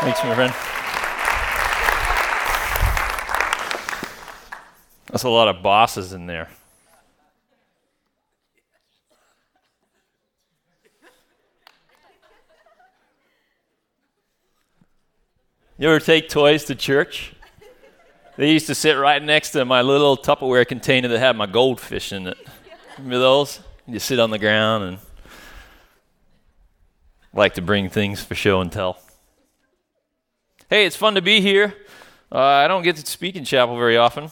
Thanks, my friend. That's a lot of bosses in there. You ever take toys to church? They used to sit right next to my little Tupperware container that had my goldfish in it. Remember those? You sit on the ground and like to bring things for show and tell. Hey, it's fun to be here. Uh, I don't get to speak in chapel very often.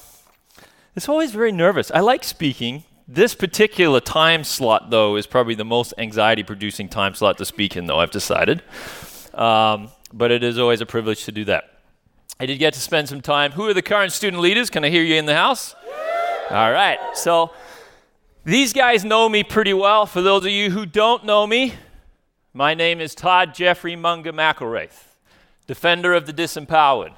It's always very nervous. I like speaking. This particular time slot, though, is probably the most anxiety producing time slot to speak in, though, I've decided. Um, but it is always a privilege to do that. I did get to spend some time. Who are the current student leaders? Can I hear you in the house? All right. So these guys know me pretty well. For those of you who don't know me, my name is Todd Jeffrey Munga McElraith, defender of the disempowered,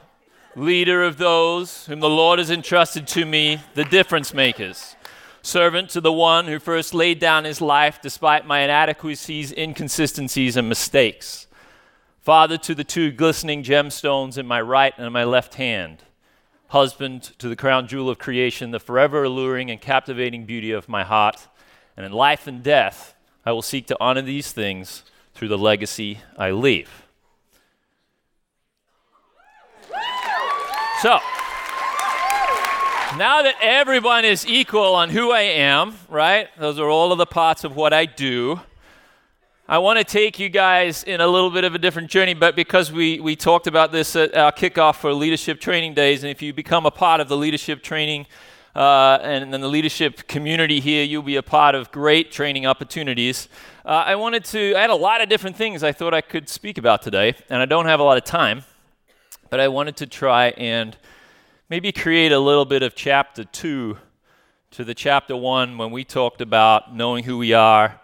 leader of those whom the Lord has entrusted to me, the difference makers, servant to the one who first laid down his life despite my inadequacies, inconsistencies, and mistakes. Father to the two glistening gemstones in my right and my left hand. Husband to the crown jewel of creation, the forever alluring and captivating beauty of my heart. And in life and death, I will seek to honor these things through the legacy I leave. So, now that everyone is equal on who I am, right? Those are all of the parts of what I do. I want to take you guys in a little bit of a different journey, but because we, we talked about this at our kickoff for leadership training days, and if you become a part of the leadership training uh, and, and the leadership community here, you'll be a part of great training opportunities. Uh, I wanted to, I had a lot of different things I thought I could speak about today, and I don't have a lot of time, but I wanted to try and maybe create a little bit of chapter two to the chapter one when we talked about knowing who we are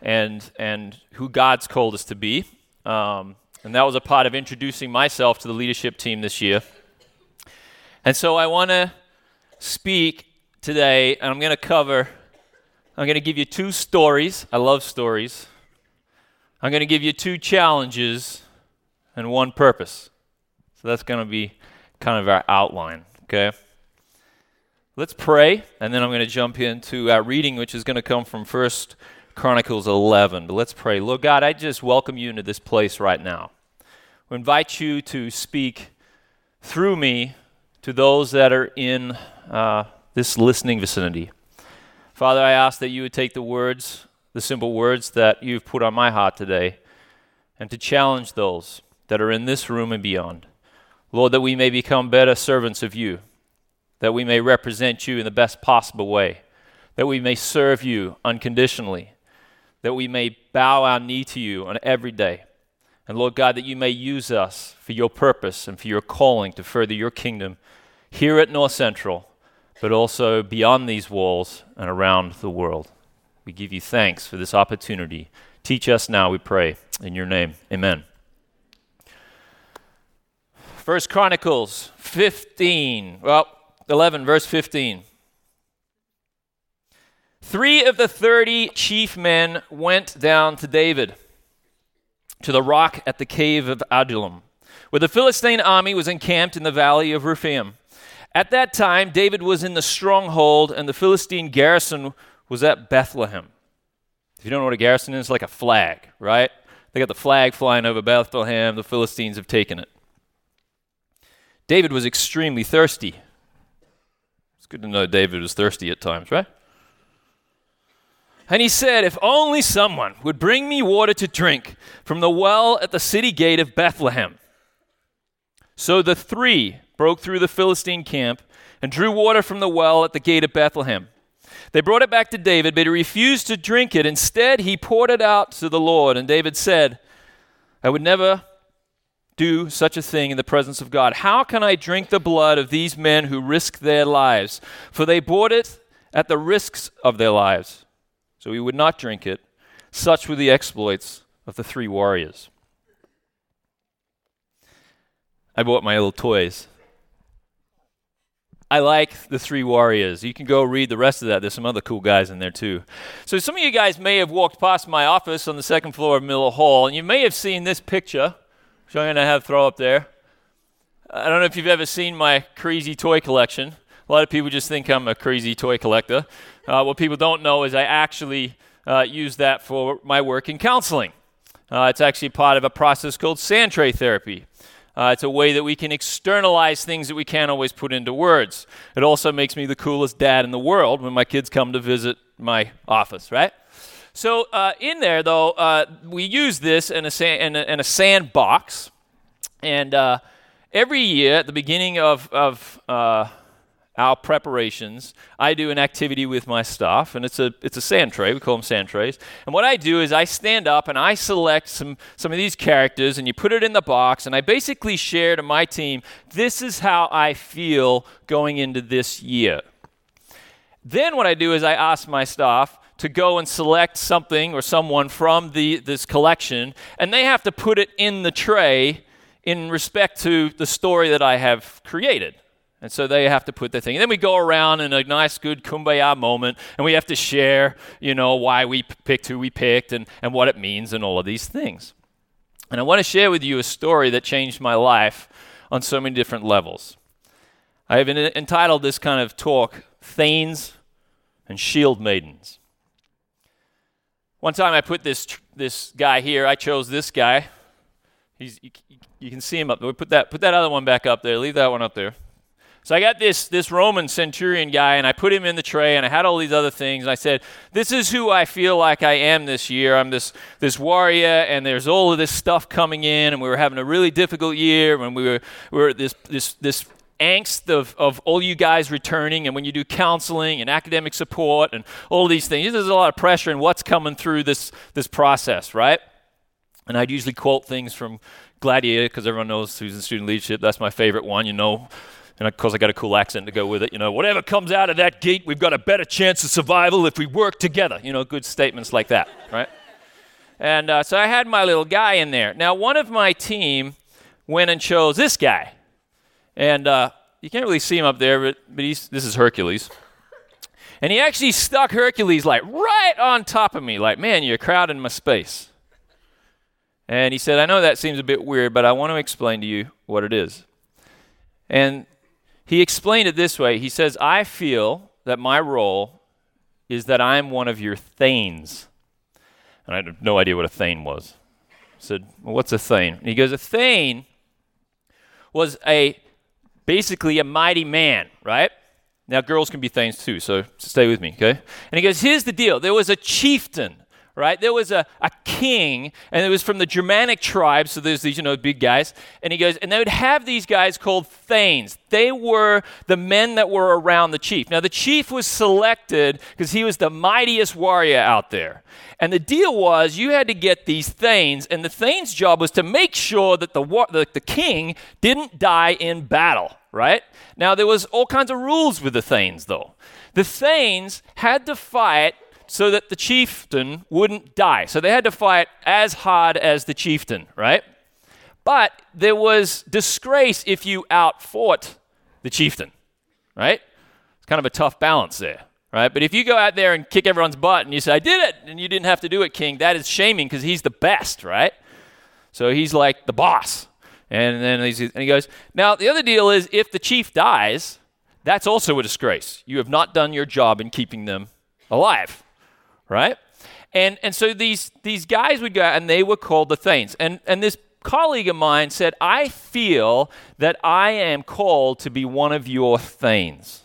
and, and who God's called us to be. Um, and that was a part of introducing myself to the leadership team this year. And so I want to speak today, and I'm going to cover, I'm going to give you two stories. I love stories. I'm going to give you two challenges and one purpose. So that's going to be kind of our outline, okay? Let's pray, and then I'm going to jump into our reading, which is going to come from First Chronicles 11. But let's pray. Lord God, I just welcome you into this place right now. We invite you to speak through me to those that are in uh, this listening vicinity. Father, I ask that you would take the words, the simple words that you've put on my heart today, and to challenge those that are in this room and beyond. Lord, that we may become better servants of you, that we may represent you in the best possible way, that we may serve you unconditionally, that we may bow our knee to you on every day. And Lord God, that you may use us for your purpose and for your calling to further your kingdom here at North Central, but also beyond these walls and around the world. We give you thanks for this opportunity. Teach us now, we pray. In your name, amen. First Chronicles 15, well, 11, verse 15. Three of the 30 chief men went down to David to the rock at the cave of Adullam, where the Philistine army was encamped in the valley of Rephaim. At that time, David was in the stronghold, and the Philistine garrison was at Bethlehem. If you don't know what a garrison is, like a flag, right? They got the flag flying over Bethlehem. The Philistines have taken it. David was extremely thirsty. It's good to know David was thirsty at times, right? And he said, If only someone would bring me water to drink from the well at the city gate of Bethlehem. So the three broke through the Philistine camp and drew water from the well at the gate of Bethlehem. They brought it back to David, but he refused to drink it. Instead, he poured it out to the Lord. And David said, I would never do such a thing in the presence of God. How can I drink the blood of these men who risk their lives? For they bought it at the risks of their lives so he would not drink it. Such were the exploits of the three warriors. I bought my little toys. I like the three warriors. You can go read the rest of that. There's some other cool guys in there too. So some of you guys may have walked past my office on the second floor of Miller Hall, and you may have seen this picture So I'm going to have throw up there. I don't know if you've ever seen my crazy toy collection. A lot of people just think I'm a crazy toy collector. Uh, what people don't know is I actually uh, use that for my work in counseling. Uh, it's actually part of a process called sand tray therapy. Uh, it's a way that we can externalize things that we can't always put into words. It also makes me the coolest dad in the world when my kids come to visit my office, right? So uh, in there, though, uh, we use this in a, sand, in a, in a sandbox, and uh, every year at the beginning of, of uh, our preparations, I do an activity with my staff, and it's a it's a sand tray. We call them sand trays. And what I do is I stand up and I select some some of these characters, and you put it in the box, and I basically share to my team, this is how I feel going into this year. Then what I do is I ask my staff to go and select something or someone from the this collection, and they have to put it in the tray in respect to the story that I have created. And so they have to put their thing. And then we go around in a nice, good kumbaya moment, and we have to share, you know, why we picked who we picked and, and what it means and all of these things. And I want to share with you a story that changed my life on so many different levels. I have entitled this kind of talk, Thanes and Shield Maidens. One time I put this, this guy here, I chose this guy. He's, you, you can see him up there. Put that, put that other one back up there. Leave that one up there. So I got this this Roman centurion guy and I put him in the tray and I had all these other things and I said, "This is who I feel like I am this year. I'm this this warrior and there's all of this stuff coming in and we were having a really difficult year and we were we were this this this angst of, of all you guys returning and when you do counseling and academic support and all these things there's a lot of pressure in what's coming through this this process right and i'd usually quote things from gladiator because everyone knows who's in student leadership that's my favorite one you know and of course, I got a cool accent to go with it. You know, whatever comes out of that gate, we've got a better chance of survival if we work together. You know, good statements like that, right? And uh, so I had my little guy in there. Now, one of my team went and chose this guy. And uh, you can't really see him up there, but, but he's, this is Hercules. And he actually stuck Hercules like right on top of me, like, man, you're crowding my space. And he said, I know that seems a bit weird, but I want to explain to you what it is. And he explained it this way He says, I feel that my role is that I'm one of your thanes. And I had no idea what a thane was. I said, well, What's a thane? And he goes, A thane was a basically a mighty man, right? Now, girls can be thanes too, so stay with me, okay? And he goes, Here's the deal there was a chieftain right? There was a, a king, and it was from the Germanic tribes, so there's these, you know, big guys. And he goes, and they would have these guys called thanes. They were the men that were around the chief. Now, the chief was selected because he was the mightiest warrior out there. And the deal was you had to get these thanes, and the thane's job was to make sure that the, the, the king didn't die in battle, right? Now, there was all kinds of rules with the thanes, though. The thanes had to fight so that the chieftain wouldn't die. So they had to fight as hard as the chieftain, right? But there was disgrace if you outfought the chieftain, right? It's kind of a tough balance there, right? But if you go out there and kick everyone's butt and you say, I did it, and you didn't have to do it, king, that is shaming because he's the best, right? So he's like the boss. And then and he goes, Now, the other deal is if the chief dies, that's also a disgrace. You have not done your job in keeping them alive right? And, and so these, these guys would go out and they were called the Thanes. And, and this colleague of mine said, I feel that I am called to be one of your Thanes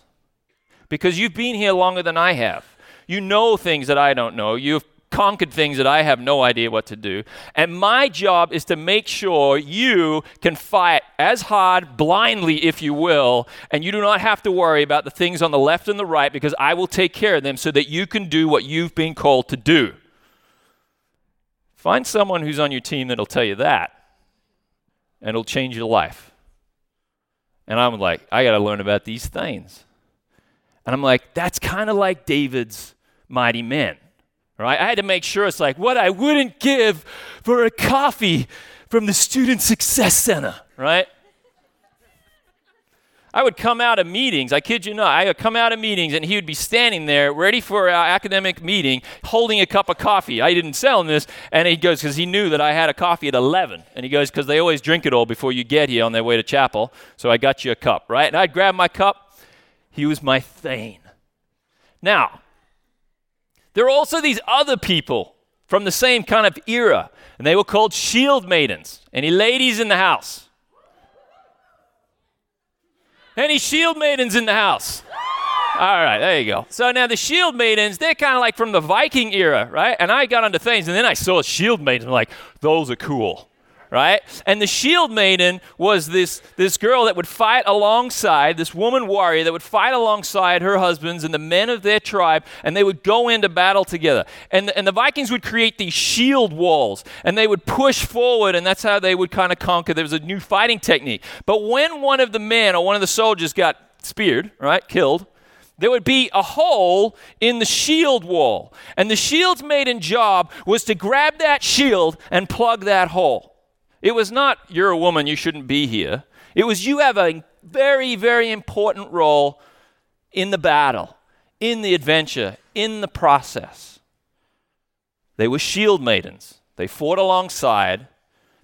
because you've been here longer than I have. You know things that I don't know. You've conquered things that I have no idea what to do. And my job is to make sure you can fight as hard, blindly, if you will, and you do not have to worry about the things on the left and the right because I will take care of them so that you can do what you've been called to do. Find someone who's on your team that'll tell you that, and it'll change your life. And I'm like, I got to learn about these things. And I'm like, that's kind of like David's mighty men. Right? I had to make sure it's like what I wouldn't give for a coffee from the Student Success Center, right? I would come out of meetings, I kid you not, I would come out of meetings and he would be standing there ready for our academic meeting holding a cup of coffee. I didn't sell him this. And he goes, because he knew that I had a coffee at 11. And he goes, because they always drink it all before you get here on their way to chapel. So I got you a cup, right? And I'd grab my cup. He was my thane. Now, there are also these other people from the same kind of era, and they were called shield maidens. Any ladies in the house? Any shield maidens in the house? All right, there you go. So now the shield maidens, they're kind of like from the Viking era, right? And I got onto things, and then I saw shield maidens. I'm like, those are cool right? And the shield maiden was this, this girl that would fight alongside, this woman warrior that would fight alongside her husbands and the men of their tribe, and they would go into battle together. And, and the Vikings would create these shield walls, and they would push forward, and that's how they would kind of conquer. There was a new fighting technique. But when one of the men or one of the soldiers got speared, right, killed, there would be a hole in the shield wall. And the shield's maiden job was to grab that shield and plug that hole. It was not, you're a woman, you shouldn't be here. It was, you have a very, very important role in the battle, in the adventure, in the process. They were shield maidens. They fought alongside.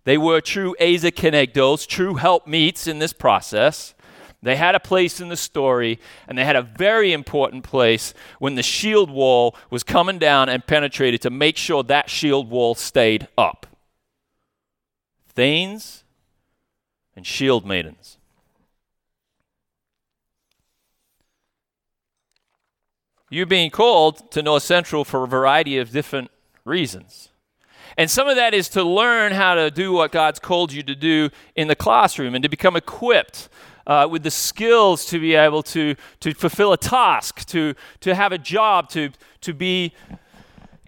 They were true Ezer Kenegdos, true helpmeets in this process. They had a place in the story, and they had a very important place when the shield wall was coming down and penetrated to make sure that shield wall stayed up thanes and shield maidens. You're being called to North Central for a variety of different reasons. And some of that is to learn how to do what God's called you to do in the classroom and to become equipped uh, with the skills to be able to, to fulfill a task, to, to have a job, to, to be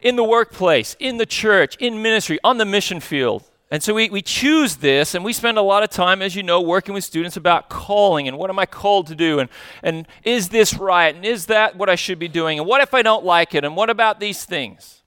in the workplace, in the church, in ministry, on the mission field. And so we, we choose this, and we spend a lot of time, as you know, working with students about calling and what am I called to do, and, and is this right, and is that what I should be doing, and what if I don't like it, and what about these things?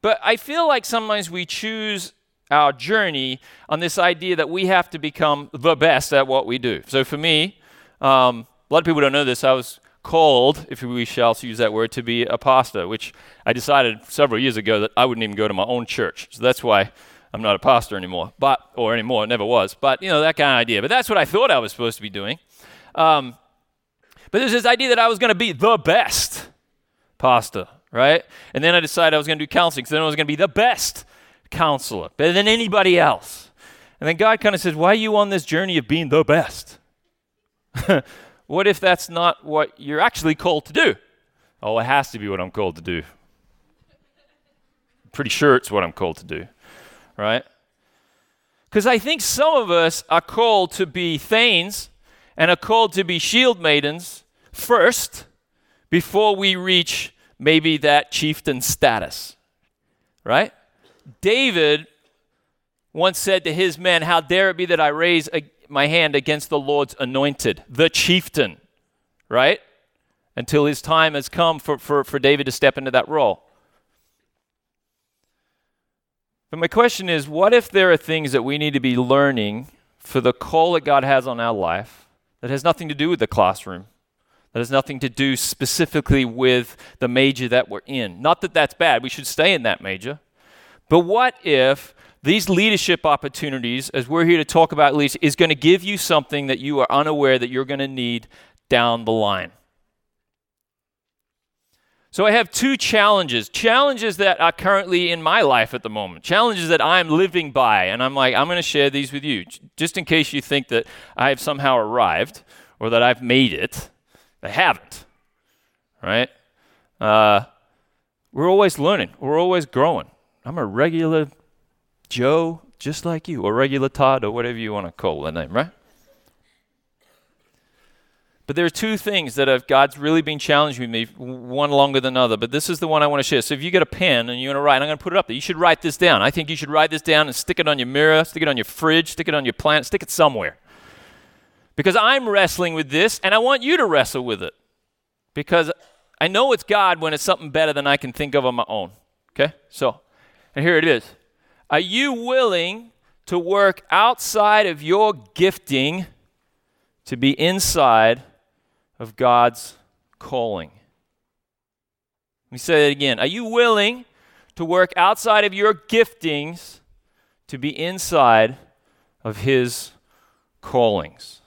But I feel like sometimes we choose our journey on this idea that we have to become the best at what we do. So for me, um, a lot of people don't know this. I was called, if we shall use that word, to be a pastor, which I decided several years ago that I wouldn't even go to my own church. So that's why I'm not a pastor anymore, but or anymore, it never was. But you know that kind of idea. But that's what I thought I was supposed to be doing. Um, but there's this idea that I was going to be the best pastor, right? And then I decided I was going to do counseling, because then I was going to be the best counselor, better than anybody else. And then God kind of says, "Why are you on this journey of being the best? what if that's not what you're actually called to do? Oh, it has to be what I'm called to do. Pretty sure it's what I'm called to do." Right? Because I think some of us are called to be thanes and are called to be shield maidens first before we reach maybe that chieftain status, right? David once said to his men, How dare it be that I raise a, my hand against the Lord's anointed, the chieftain, right? Until his time has come for, for, for David to step into that role. But my question is what if there are things that we need to be learning for the call that God has on our life that has nothing to do with the classroom? That has nothing to do specifically with the major that we're in. Not that that's bad, we should stay in that major. But what if these leadership opportunities, as we're here to talk about leadership, is going to give you something that you are unaware that you're going to need down the line? So I have two challenges. Challenges that are currently in my life at the moment. Challenges that I'm living by. And I'm like, I'm going to share these with you. Just in case you think that I have somehow arrived or that I've made it. I haven't. Right? Uh, we're always learning. We're always growing. I'm a regular Joe, just like you, or regular Todd, or whatever you want to call the name, right? But there are two things that have, God's really been challenging me, one longer than another. But this is the one I want to share. So if you get a pen and you want to write, I'm going to put it up there. You should write this down. I think you should write this down and stick it on your mirror, stick it on your fridge, stick it on your plant, stick it somewhere. Because I'm wrestling with this, and I want you to wrestle with it. Because I know it's God when it's something better than I can think of on my own. Okay? So, and here it is. Are you willing to work outside of your gifting? to be inside of God's calling. Let me say that again. Are you willing to work outside of your giftings to be inside of His callings?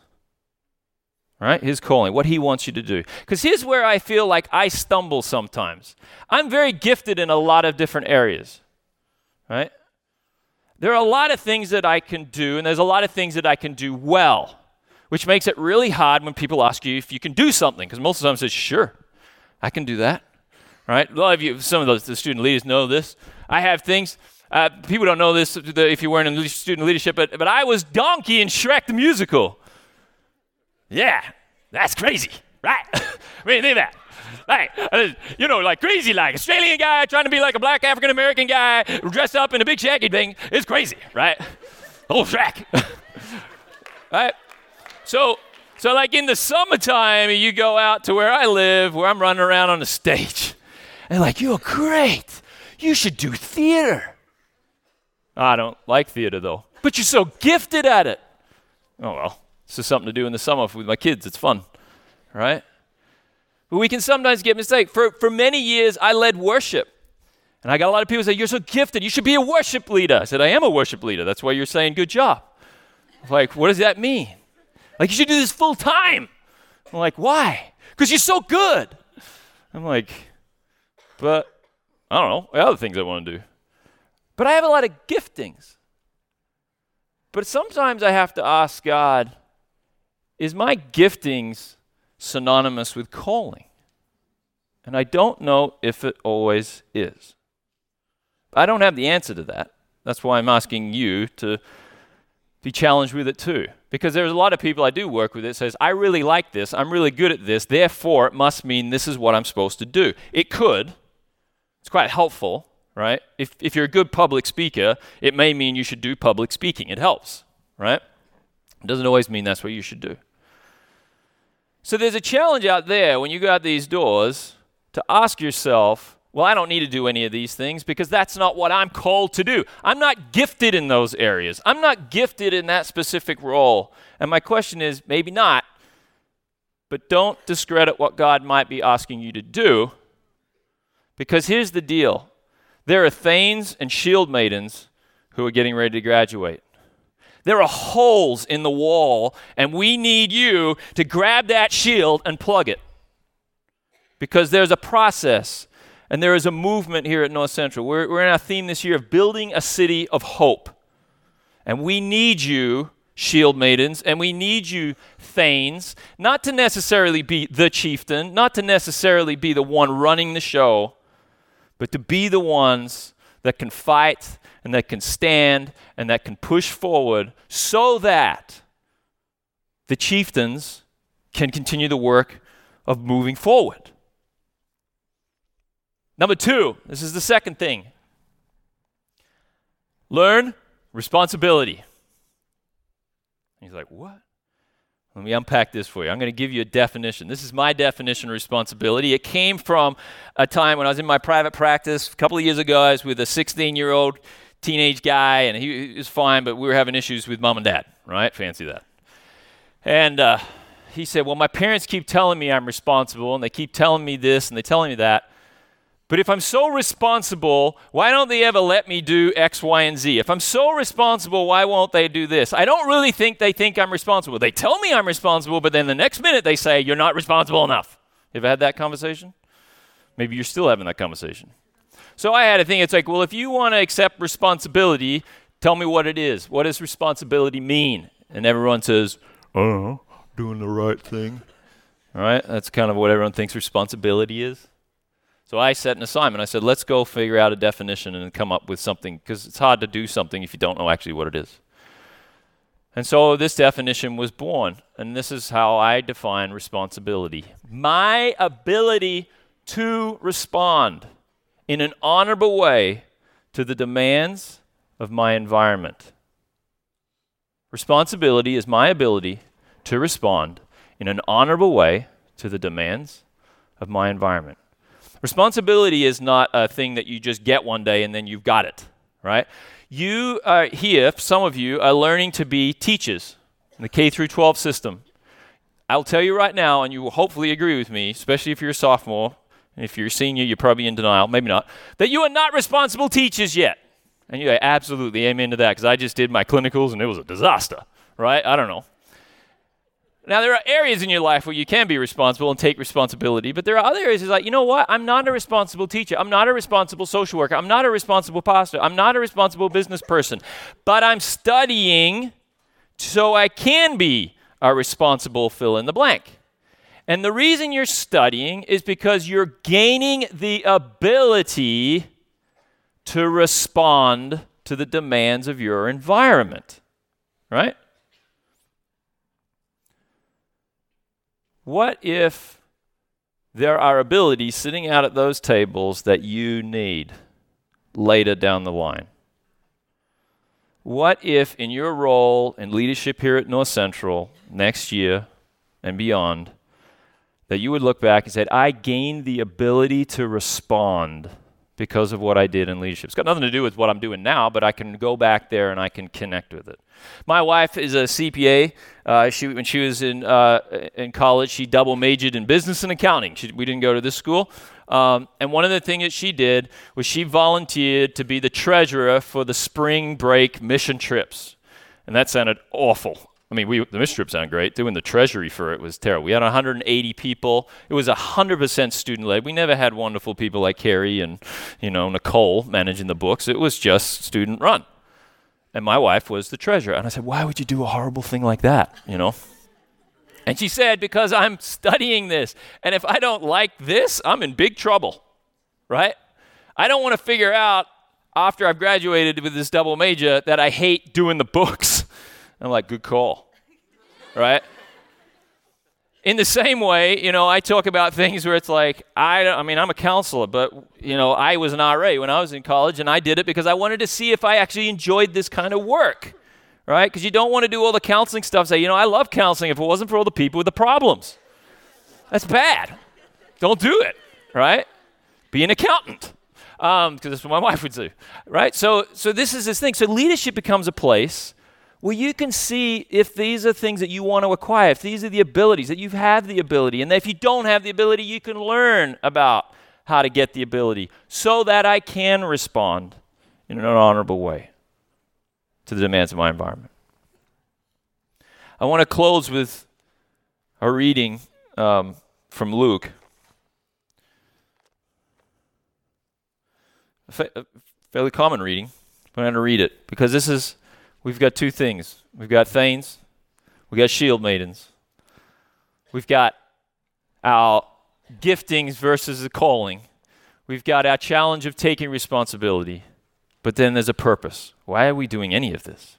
Right? His calling, what He wants you to do. Because here's where I feel like I stumble sometimes. I'm very gifted in a lot of different areas. Right? There are a lot of things that I can do, and there's a lot of things that I can do well which makes it really hard when people ask you if you can do something, because most of the time says, sure, I can do that. Right? A lot of you, some of the, the student leaders know this. I have things. Uh, people don't know this if you weren't in student leadership, but, but I was Donkey in Shrek the Musical. Yeah, that's crazy, right? I mean, think that. Like, uh, you know, like crazy, like Australian guy trying to be like a black African American guy dressed up in a big shaggy thing. It's crazy, right? Oh, Shrek. right? So, so like in the summertime, you go out to where I live, where I'm running around on the stage, and like, you're great. You should do theater. I don't like theater though, but you're so gifted at it. Oh well, this is something to do in the summer with my kids. It's fun, right? But we can sometimes get mistaken. For for many years, I led worship. And I got a lot of people say, You're so gifted. You should be a worship leader. I said, I am a worship leader. That's why you're saying good job. Like, what does that mean? Like, you should do this full time. I'm like, why? Because you're so good. I'm like, but I don't know. Other things I want to do. But I have a lot of giftings. But sometimes I have to ask God, is my giftings synonymous with calling? And I don't know if it always is. I don't have the answer to that. That's why I'm asking you to be challenged with it too. Because there's a lot of people I do work with that says, I really like this, I'm really good at this, therefore it must mean this is what I'm supposed to do. It could. It's quite helpful, right? If, if you're a good public speaker, it may mean you should do public speaking. It helps, right? It doesn't always mean that's what you should do. So there's a challenge out there when you go out these doors to ask yourself, well, I don't need to do any of these things because that's not what I'm called to do. I'm not gifted in those areas. I'm not gifted in that specific role. And my question is maybe not, but don't discredit what God might be asking you to do because here's the deal there are Thanes and Shield Maidens who are getting ready to graduate. There are holes in the wall, and we need you to grab that shield and plug it. Because there's a process and there is a movement here at North Central. We're, we're in our theme this year of building a city of hope. And we need you, shield maidens, and we need you, thanes, not to necessarily be the chieftain, not to necessarily be the one running the show, but to be the ones that can fight and that can stand and that can push forward so that the chieftains can continue the work of moving forward. Number two, this is the second thing learn responsibility. He's like, What? Let me unpack this for you. I'm going to give you a definition. This is my definition of responsibility. It came from a time when I was in my private practice a couple of years ago. I was with a 16 year old teenage guy, and he, was fine, but we were having issues with mom and dad, right? Fancy that. And uh, he said, Well, my parents keep telling me I'm responsible, and they keep telling me this and they're telling me that. But if I'm so responsible, why don't they ever let me do X, Y, and Z? If I'm so responsible, why won't they do this? I don't really think they think I'm responsible. They tell me I'm responsible, but then the next minute they say, You're not responsible enough. You ever had that conversation? Maybe you're still having that conversation. So I had a thing, it's like, well, if you want to accept responsibility, tell me what it is. What does responsibility mean? And everyone says, I doing the right thing. All right? That's kind of what everyone thinks responsibility is. So I set an assignment. I said, let's go figure out a definition and come up with something because it's hard to do something if you don't know actually what it is. And so this definition was born, and this is how I define responsibility my ability to respond in an honorable way to the demands of my environment. Responsibility is my ability to respond in an honorable way to the demands of my environment. Responsibility is not a thing that you just get one day and then you've got it, right? You uh, are here, some of you are learning to be teachers in the K through 12 system. I'll tell you right now, and you will hopefully agree with me, especially if you're a sophomore. And if you're a senior, you're probably in denial, maybe not, that you are not responsible teachers yet. And you absolutely, amen to that, because I just did my clinicals and it was a disaster, right? I don't know. Now, there are areas in your life where you can be responsible and take responsibility, but there are other areas like, you know what? I'm not a responsible teacher. I'm not a responsible social worker. I'm not a responsible pastor. I'm not a responsible business person. But I'm studying so I can be a responsible fill in the blank. And the reason you're studying is because you're gaining the ability to respond to the demands of your environment, right? What if there are abilities sitting out at those tables that you need later down the line? What if, in your role in leadership here at North Central next year and beyond, that you would look back and say, I gained the ability to respond because of what I did in leadership. It's got nothing to do with what I'm doing now, but I can go back there and I can connect with it. My wife is a CPA. Uh, she, when she was in, uh, in college, she double majored in business and accounting. She, we didn't go to this school. Um, and one of the things that she did was she volunteered to be the treasurer for the spring break mission trips. And that sounded awful. I mean, we, the mission trip sounded great. Doing the treasury for it was terrible. We had 180 people. It was 100% student led. We never had wonderful people like Carrie and, you know, Nicole managing the books. It was just student run. And my wife was the treasurer. And I said, why would you do a horrible thing like that, you know? And she said, because I'm studying this. And if I don't like this, I'm in big trouble, right? I don't want to figure out after I've graduated with this double major that I hate doing the books. I'm like, good call, right? In the same way, you know, I talk about things where it's like, I, I mean, I'm a counselor, but, you know, I was an RA when I was in college, and I did it because I wanted to see if I actually enjoyed this kind of work, right? Because you don't want to do all the counseling stuff. Say, you know, I love counseling if it wasn't for all the people with the problems. That's bad. Don't do it, right? Be an accountant because um, that's what my wife would do, right? So, so this is this thing. So leadership becomes a place well, you can see if these are things that you want to acquire, if these are the abilities, that you have the ability, and if you don't have the ability, you can learn about how to get the ability so that I can respond in an honorable way to the demands of my environment. I want to close with a reading um, from Luke. A, a fairly common reading, but I'm going to read it because this is we've got two things we've got Thanes, we've got shield maidens, we've got our giftings versus the calling, we've got our challenge of taking responsibility, but then there's a purpose. Why are we doing any of this?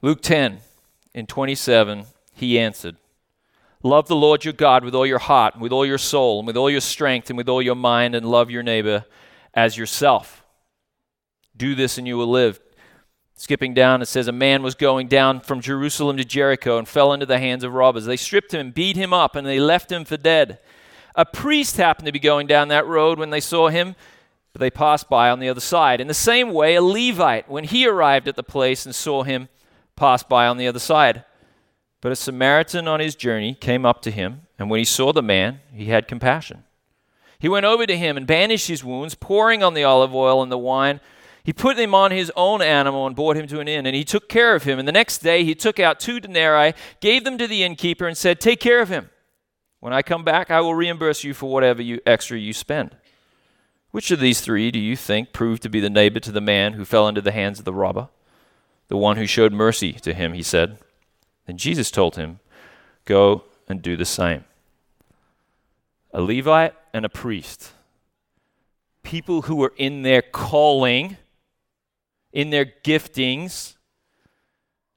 Luke 10 in 27, he answered, Love the Lord your God with all your heart, and with all your soul, and with all your strength, and with all your mind, and love your neighbor as yourself. Do this and you will live. Skipping down, it says, A man was going down from Jerusalem to Jericho and fell into the hands of robbers. They stripped him, beat him up, and they left him for dead. A priest happened to be going down that road when they saw him, but they passed by on the other side. In the same way, a Levite, when he arrived at the place and saw him, passed by on the other side. But a Samaritan on his journey came up to him, and when he saw the man, he had compassion. He went over to him and bandaged his wounds, pouring on the olive oil and the wine he put him on his own animal and brought him to an inn, and he took care of him. And the next day he took out two denarii, gave them to the innkeeper, and said, Take care of him. When I come back, I will reimburse you for whatever you, extra you spend. Which of these three do you think proved to be the neighbor to the man who fell into the hands of the robber? The one who showed mercy to him, he said. Then Jesus told him, Go and do the same. A Levite and a priest, people who were in their calling in their giftings.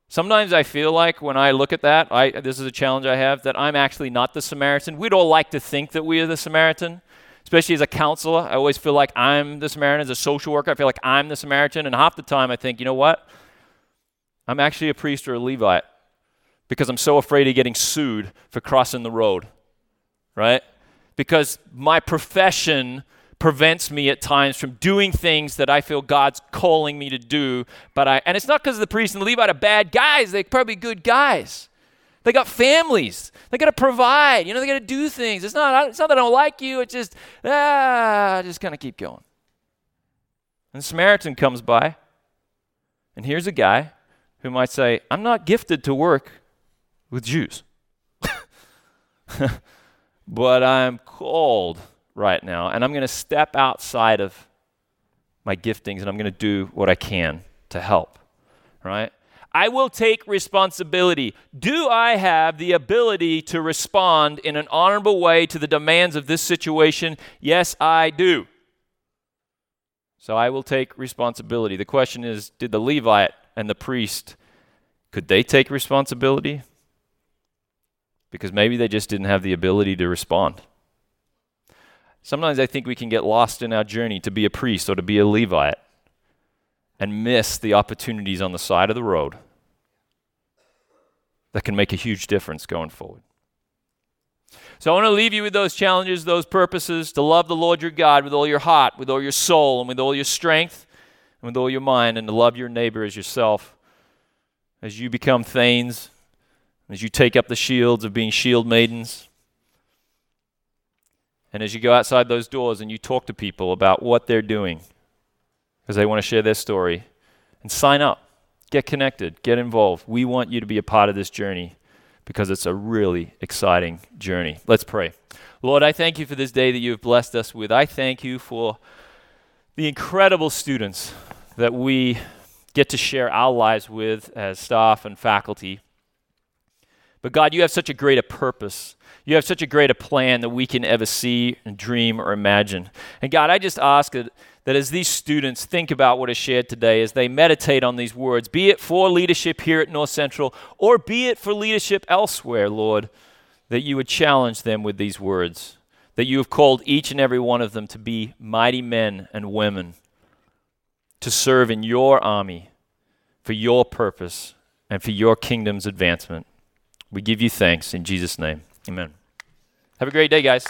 Sometimes I feel like when I look at that, I, this is a challenge I have, that I'm actually not the Samaritan. We'd all like to think that we are the Samaritan, especially as a counselor. I always feel like I'm the Samaritan. As a social worker, I feel like I'm the Samaritan. And half the time I think, you know what? I'm actually a priest or a Levite because I'm so afraid of getting sued for crossing the road, right? Because my profession prevents me at times from doing things that I feel God's calling me to do. But I, and it's not because the priest and the Levite are bad guys, they're probably good guys. They got families. They got to provide. You know, they got to do things. It's not, it's not that I don't like you. It's just, ah, I just kind of keep going. And the Samaritan comes by, and here's a guy who might say, I'm not gifted to work with Jews, but I'm called right now, and I'm going to step outside of my giftings and I'm going to do what I can to help, right? I will take responsibility. Do I have the ability to respond in an honorable way to the demands of this situation? Yes, I do. So I will take responsibility. The question is did the Levite and the priest could they take responsibility? Because maybe they just didn't have the ability to respond. Sometimes I think we can get lost in our journey to be a priest or to be a Levite and miss the opportunities on the side of the road that can make a huge difference going forward. So I want to leave you with those challenges, those purposes to love the Lord your God with all your heart, with all your soul, and with all your strength, and with all your mind, and to love your neighbor as yourself. As you become thanes, as you take up the shields of being shield maidens, and as you go outside those doors and you talk to people about what they're doing, because they want to share their story, and sign up, get connected, get involved. We want you to be a part of this journey because it's a really exciting journey. Let's pray. Lord, I thank you for this day that you've blessed us with. I thank you for the incredible students that we get to share our lives with as staff and faculty. But God, you have such a great a purpose you have such a great a plan that we can ever see and dream or imagine. And God, I just ask that, that as these students think about what is shared today, as they meditate on these words, be it for leadership here at North Central or be it for leadership elsewhere, Lord, that you would challenge them with these words, that you have called each and every one of them to be mighty men and women, to serve in your army for your purpose and for your kingdom's advancement. We give you thanks in Jesus' name. Amen. Have a great day, guys.